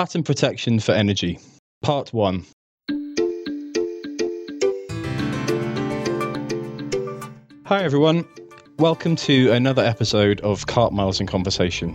Patent Protection for Energy, Part 1. Hi, everyone. Welcome to another episode of Carpmaels in Conversation.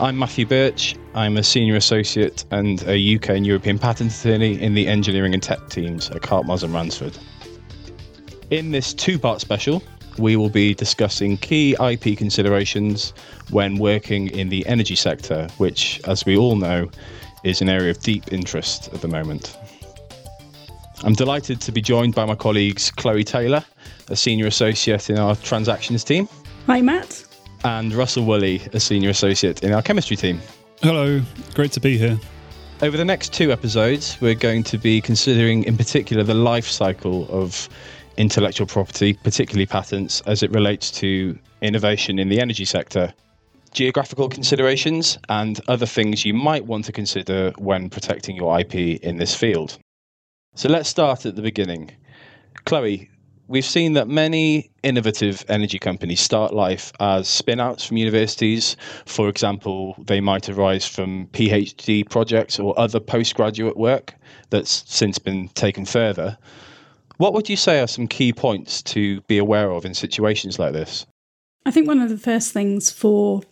I'm Matthew Birch. I'm a senior associate and a UK and European patent attorney in the engineering and tech teams at Carpmaels and Ransford. In this two part special, we will be discussing key IP considerations when working in the energy sector, which, as we all know, is an area of deep interest at the moment. I'm delighted to be joined by my colleagues Chloe Taylor, a senior associate in our transactions team, Hi, Matt. and Russell Woolley, a senior associate in our chemistry team. Hello, great to be here. Over the next two episodes, we're going to be considering, in particular, the life cycle of intellectual property, particularly patents, as it relates to innovation in the energy sector, geographical considerations, and other things you might want to consider when protecting your IP in this field. So let's start at the beginning. Chloe, we've seen that many innovative energy companies start life as spin outs from universities. For example, they might arise from PhD projects or other postgraduate work that's since been taken further. What would you say are some key points to be aware of in situations like this? I think one of the first things for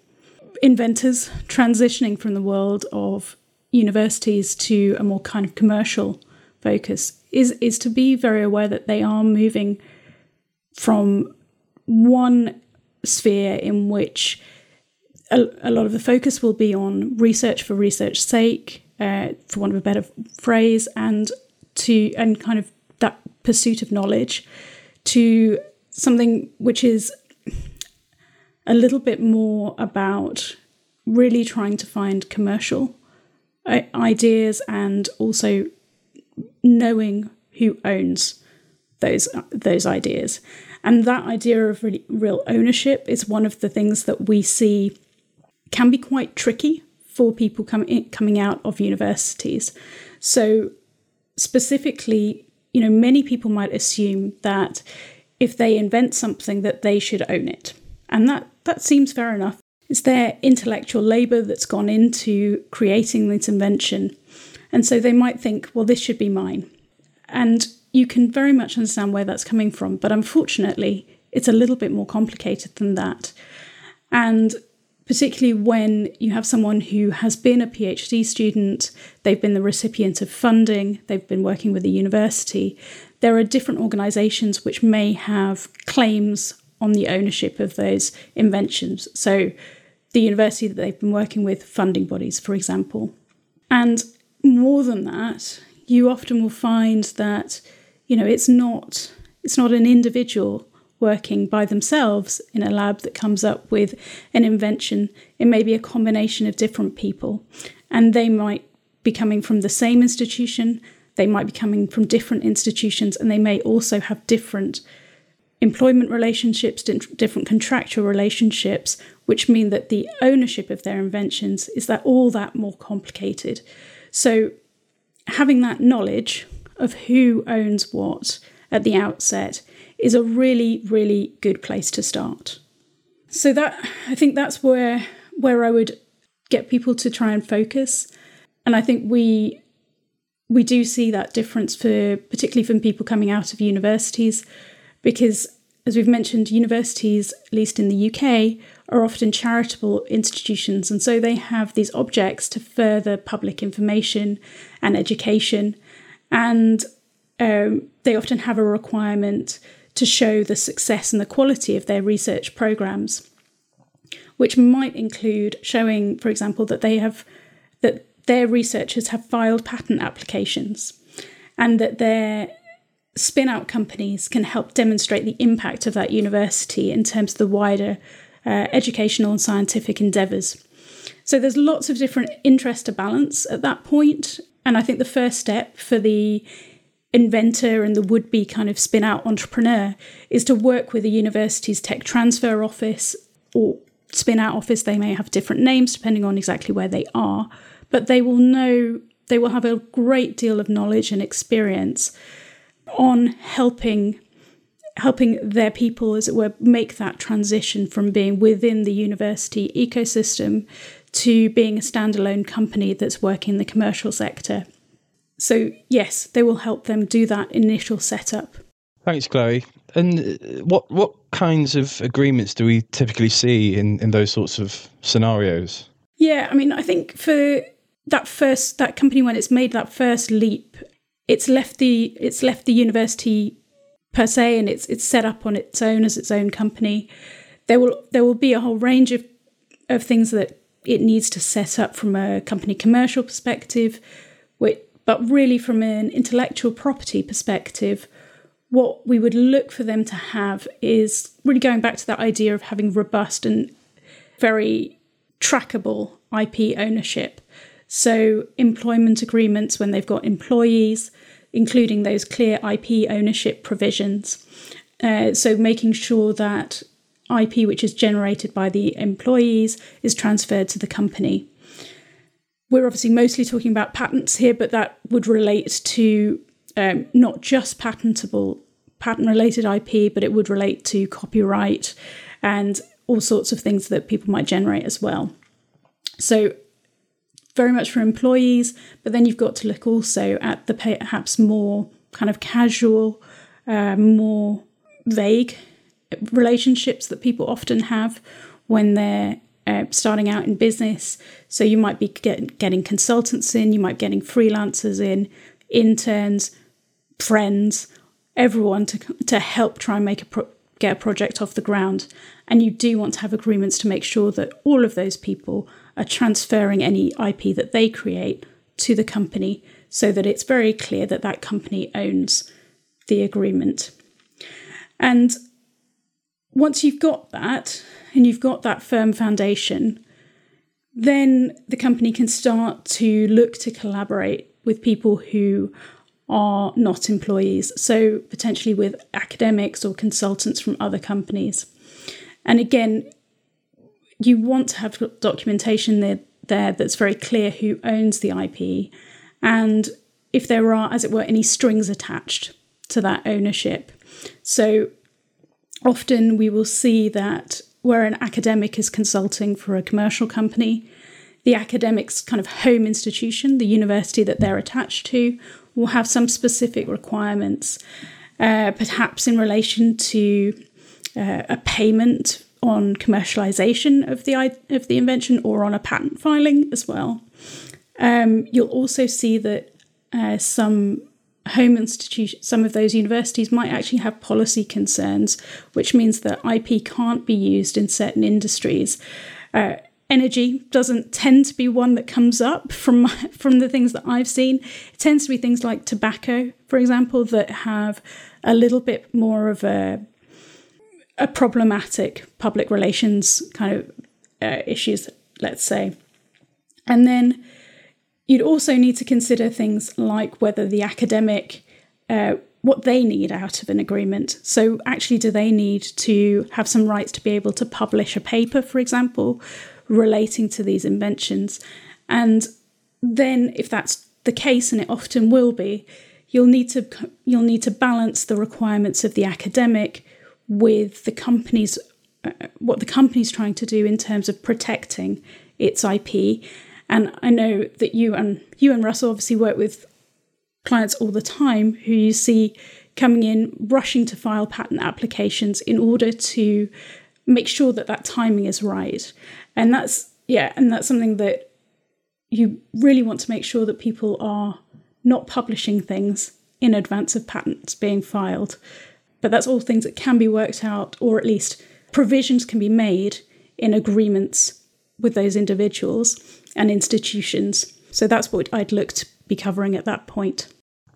inventors transitioning from the world of universities to a more kind of commercial focus is is to be very aware that they are moving from one sphere in which a, a lot of the focus will be on research for research's sake, uh, for want of a better phrase, and to and kind of that pursuit of knowledge to something which is a little bit more about really trying to find commercial uh, ideas and also knowing who owns those those ideas. And that idea of really real ownership is one of the things that we see can be quite tricky for people coming coming out of universities. So specifically you know many people might assume that if they invent something that they should own it and that that seems fair enough. It's their intellectual labor that's gone into creating this invention? And so they might think well this should be mine. And you can very much understand where that's coming from but unfortunately it's a little bit more complicated than that. And particularly when you have someone who has been a PhD student, they've been the recipient of funding, they've been working with the university. There are different organisations which may have claims on the ownership of those inventions. So, the university that they've been working with, funding bodies, for example. And more than that, you often will find that you know it's not it's not an individual working by themselves in a lab that comes up with an invention. It may be a combination of different people, and they might be coming from the same institution, they might be coming from different institutions, and they may also have different employment relationships, different contractual relationships, which mean that the ownership of their inventions is that all that more complicated. So having that knowledge of who owns what at the outset is a really, really good place to start. So that I think that's where where I would get people to try and focus. And I think we we do see that difference for particularly from people coming out of universities, because as we've mentioned, universities, at least in the UK, are often charitable institutions, and so they have these objects to further public information and education, and um, they often have a requirement to show the success and the quality of their research programs, which might include showing, for example, that they have that their researchers have filed patent applications and that their spin out companies can help demonstrate the impact of that university in terms of the wider uh, educational and scientific endeavours. So there's lots of different interest to balance at that point, and I think the first step for the inventor and the would be kind of spin out entrepreneur is to work with the university's tech transfer office or spin out office. They may have different names depending on exactly where they are, but they will know, they will have a great deal of knowledge and experience on helping helping their people as it were make that transition from being within the university ecosystem to being a standalone company that's working in the commercial sector. So, yes, they will help them do that initial setup. Thanks, Chloe. And uh, what what kinds of agreements do we typically see in, in those sorts of scenarios? Yeah, I mean, I think for that first that company when it's made that first leap, it's left the it's left the university per se, and it's it's set up on its own as its own company. There will there will be a whole range of of things that it needs to set up from a company commercial perspective, but really from an intellectual property perspective, what we would look for them to have is really going back to that idea of having robust and very trackable IP ownership. So, employment agreements when they've got employees, including those clear IP ownership provisions. Uh, so, making sure that IP which is generated by the employees is transferred to the company. We're obviously mostly talking about patents here, but that would relate to um, not just patentable patent related IP, but it would relate to copyright and all sorts of things that people might generate as well. So, very much for employees, but then you've got to look also at the perhaps more kind of casual, uh, more vague relationships that people often have when they're uh, starting out in business. So you might be get, getting consultants in, you might be getting freelancers in, interns, friends, everyone to to help try and make a pro- get a project off the ground. And you do want to have agreements to make sure that all of those people are transferring any IP that they create to the company so that it's very clear that that company owns the agreement. And once you've got that and you've got that firm foundation, then the company can start to look to collaborate with people who are not employees, so potentially with academics or consultants from other companies. And again, you want to have documentation there, there that's very clear who owns the IP and if there are, as it were, any strings attached to that ownership. So often we will see that where an academic is consulting for a commercial company, the academic's kind of home institution, the university that they're attached to, will have some specific requirements, uh, perhaps in relation to uh, a payment on commercialization of the of the invention or on a patent filing as well. Um, you'll also see that uh, some home institutions, some of those universities might actually have policy concerns, which means that IP can't be used in certain industries. Uh, energy doesn't tend to be one that comes up from from the things that I've seen. It tends to be things like tobacco, for example, that have a little bit more of a a problematic public relations kind of uh, issues, let's say. And then you'd also need to consider things like whether the academic, uh, what they need out of an agreement. So, actually, do they need to have some rights to be able to publish a paper, for example, relating to these inventions? And then, if that's the case, and it often will be, you'll need to you'll need to balance the requirements of the academic with the company's uh, what the company's trying to do in terms of protecting its IP. And I know that you and you and Russell obviously work with clients all the time who you see coming in rushing to file patent applications in order to make sure that that timing is right. And that's yeah, and that's something that you really want to make sure that people are not publishing things in advance of patents being filed but that's all things that can be worked out, or at least provisions can be made in agreements with those individuals and institutions. So that's what I'd look to be covering at that point.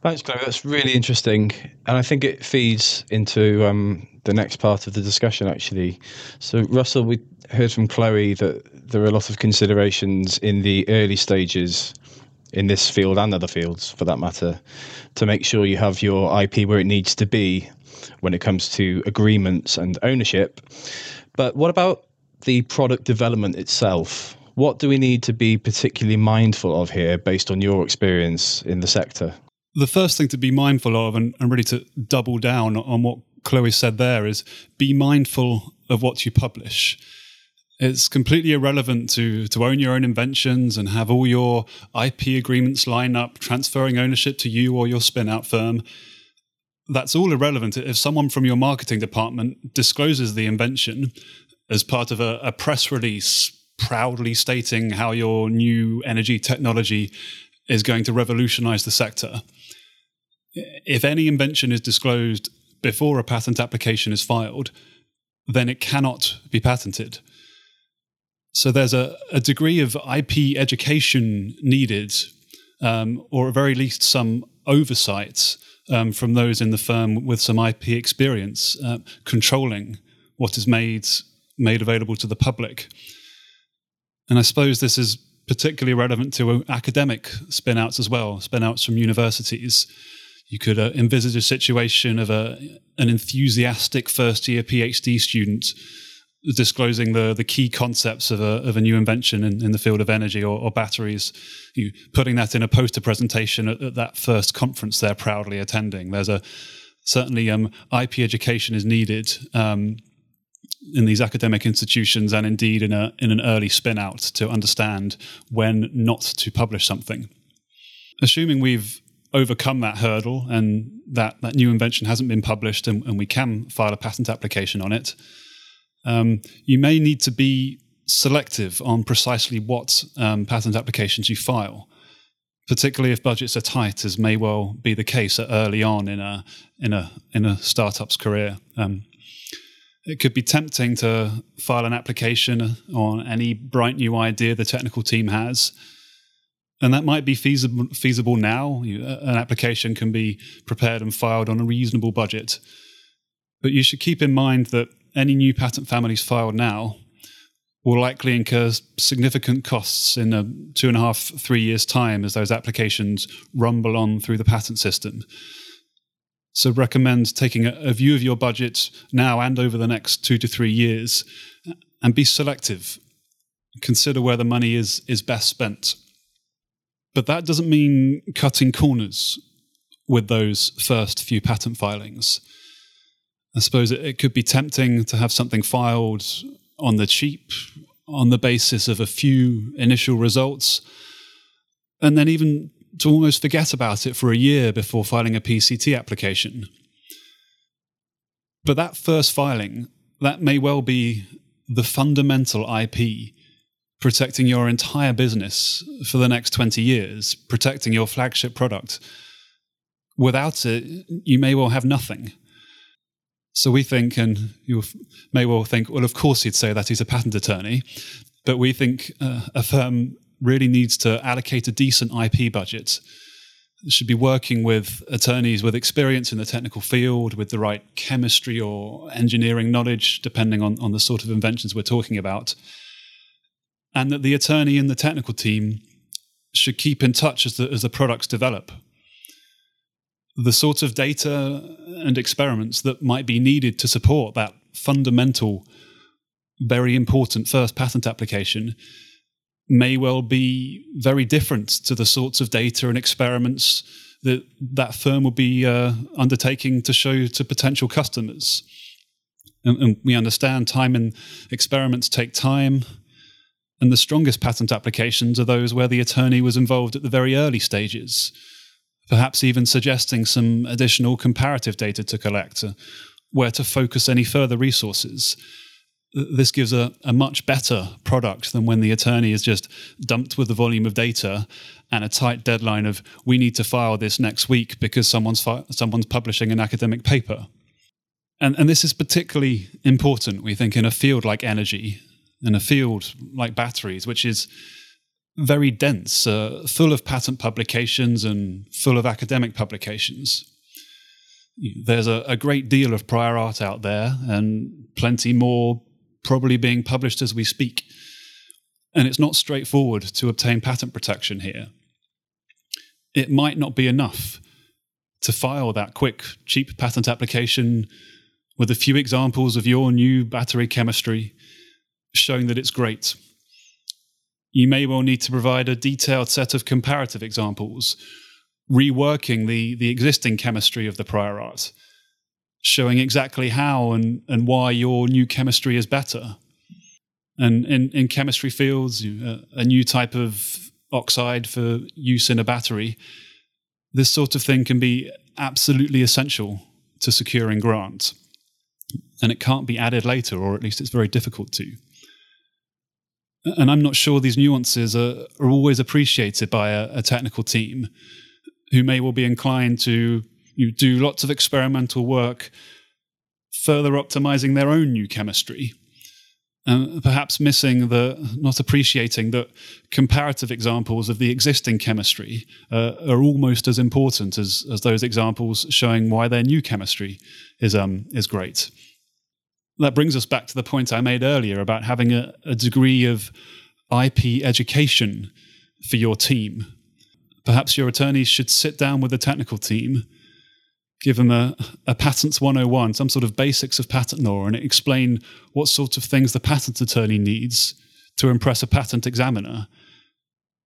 Thanks, Chloe. That's really interesting. And I think it feeds into um, the next part of the discussion, actually. So, Russell, we heard from Chloe that there are a lot of considerations in the early stages in this field and other fields, for that matter, to make sure you have your IP where it needs to be when it comes to agreements and ownership. But what about the product development itself? What do we need to be particularly mindful of here based on your experience in the sector? The first thing to be mindful of, and, and really to double down on what Chloe said there, is be mindful of what you publish. It's completely irrelevant to, to own your own inventions and have all your IP agreements line up, transferring ownership to you or your spin out firm. That's all irrelevant if someone from your marketing department discloses the invention as part of a, a press release proudly stating how your new energy technology is going to revolutionize the sector. If any invention is disclosed before a patent application is filed, then it cannot be patented. So there's a, a degree of IP education needed, um, or at very least some oversight um, from those in the firm with some IP experience, uh, controlling what is made made available to the public. And I suppose this is particularly relevant to academic spinouts as well, spinouts from universities. You could uh, envisage a situation of a, an enthusiastic first year PhD student disclosing the, the key concepts of a, of a new invention in, in the field of energy or, or batteries, you putting that in a poster presentation at, at, that first conference they're proudly attending. There's a certainly um, IP education is needed um, in these academic institutions and indeed in a in an early spin out to understand when not to publish something. Assuming we've overcome that hurdle and that that new invention hasn't been published and, and we can file a patent application on it, um, you may need to be selective on precisely what um, patent applications you file particularly if budgets are tight, as may well be the case early on in a in a in a startup's career. Um, it could be tempting to file an application on any bright new idea the technical team has. And that might be feasible, feasible now. You, an application can be prepared and filed on a reasonable budget. But you should keep in mind that any new patent families filed now will likely incur significant costs in a two and a half, three years' time as those applications rumble on through the patent system. So recommend taking a, a view of your budget now and over the next two to three years and be selective. Consider where the money is, is best spent. But that doesn't mean cutting corners with those first few patent filings. I suppose it, it, could be tempting to have something filed on the cheap, on the basis of a few initial results, and then even to almost forget about it for a year before filing a PCT application. But that first filing, that may well be the fundamental IP protecting your entire business for the next 20 years, protecting your flagship product. Without it, you may well have nothing. So we think, and you may well think, well, of course he'd say that he's a patent attorney, but we think uh, a firm really needs to allocate a decent IP budget. It should be working with attorneys with experience in the technical field, with the right chemistry or engineering knowledge, depending on, on the sort of inventions we're talking about. And that the attorney and the technical team should keep in touch as the, as the products develop. The sorts of data and experiments that might be needed to support that fundamental, very important first patent application may well be very different to the sorts of data and experiments that that firm will be uh, undertaking to show to potential customers. And, and, we understand time and experiments take time. And the strongest patent applications are those where the attorney was involved at the very early stages, perhaps even suggesting some additional comparative data to collect, uh, where to focus any further resources this gives a, a much better product than when the attorney is just dumped with the volume of data and a tight deadline of we need to file this next week because someone's fi- someone's publishing an academic paper. And, and this is particularly important, we think, in a field like energy, in a field like batteries, which is very dense, uh, full of patent publications and full of academic publications. There's a, a great deal of prior art out there and plenty more probably being published as we speak. And it's not straightforward to obtain patent protection here. It might not be enough to file that quick, cheap patent application with a few examples of your new battery chemistry showing that it's great. You may well need to provide a detailed set of comparative examples, reworking the, the existing chemistry of the prior art showing exactly how and, and why your new chemistry is better. And in, in chemistry fields, uh, a new type of oxide for use in a battery, this sort of thing can be absolutely essential to securing grants. And it can't be added later, or at least it's very difficult to. And I'm not sure these nuances are, are always appreciated by a, a technical team who may well be inclined to you do lots of experimental work further optimizing their own new chemistry and perhaps missing the not appreciating that comparative examples of the existing chemistry uh, are almost as important as, as those examples showing why their new chemistry is um is great that brings us back to the point I made earlier about having a, a degree of IP education for your team. Perhaps your attorneys should sit down with the technical team give them a, a patents 101, some sort of basics of patent law, and explain what sort of things the patent attorney needs to impress a patent examiner.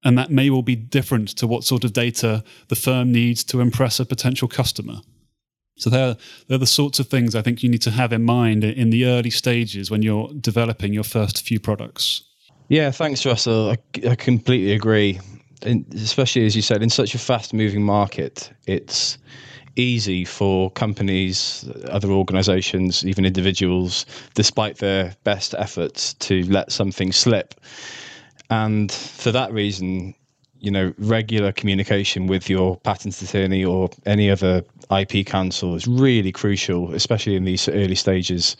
And that may well be different to what sort of data the firm needs to impress a potential customer. So they're, they're the sorts of things I think you need to have in mind in the early stages when you're developing your first few products. Yeah, thanks, Russell. I, I completely agree. And especially as you said, in such a fast moving market, it's easy for companies, other organizations, even individuals, despite their best efforts, to let something slip. And for that reason, you know, regular communication with your patent attorney or any other IP counsel is really crucial, especially in these early stages,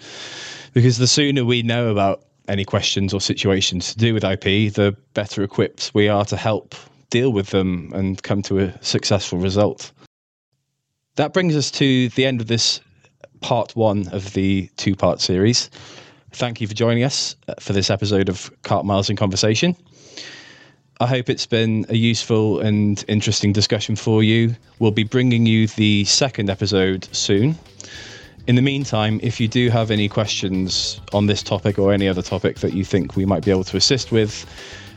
because the sooner we know about any questions or situations to do with IP, the better equipped we are to help deal with them and come to a successful result. That brings us to the end of this part one of the two part series. Thank you for joining us for this episode of Carpmaels in Conversation. I hope it's been a useful and interesting discussion for you. We'll be bringing you the second episode soon. In the meantime, if you do have any questions on this topic or any other topic that you think we might be able to assist with,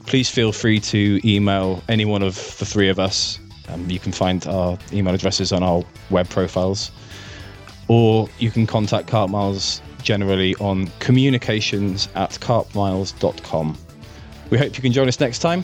please feel free to email any one of the three of us um, you can find our email addresses on our web profiles, or you can contact Carpmaels generally on communications at carpmaels.com. We hope you can join us next time.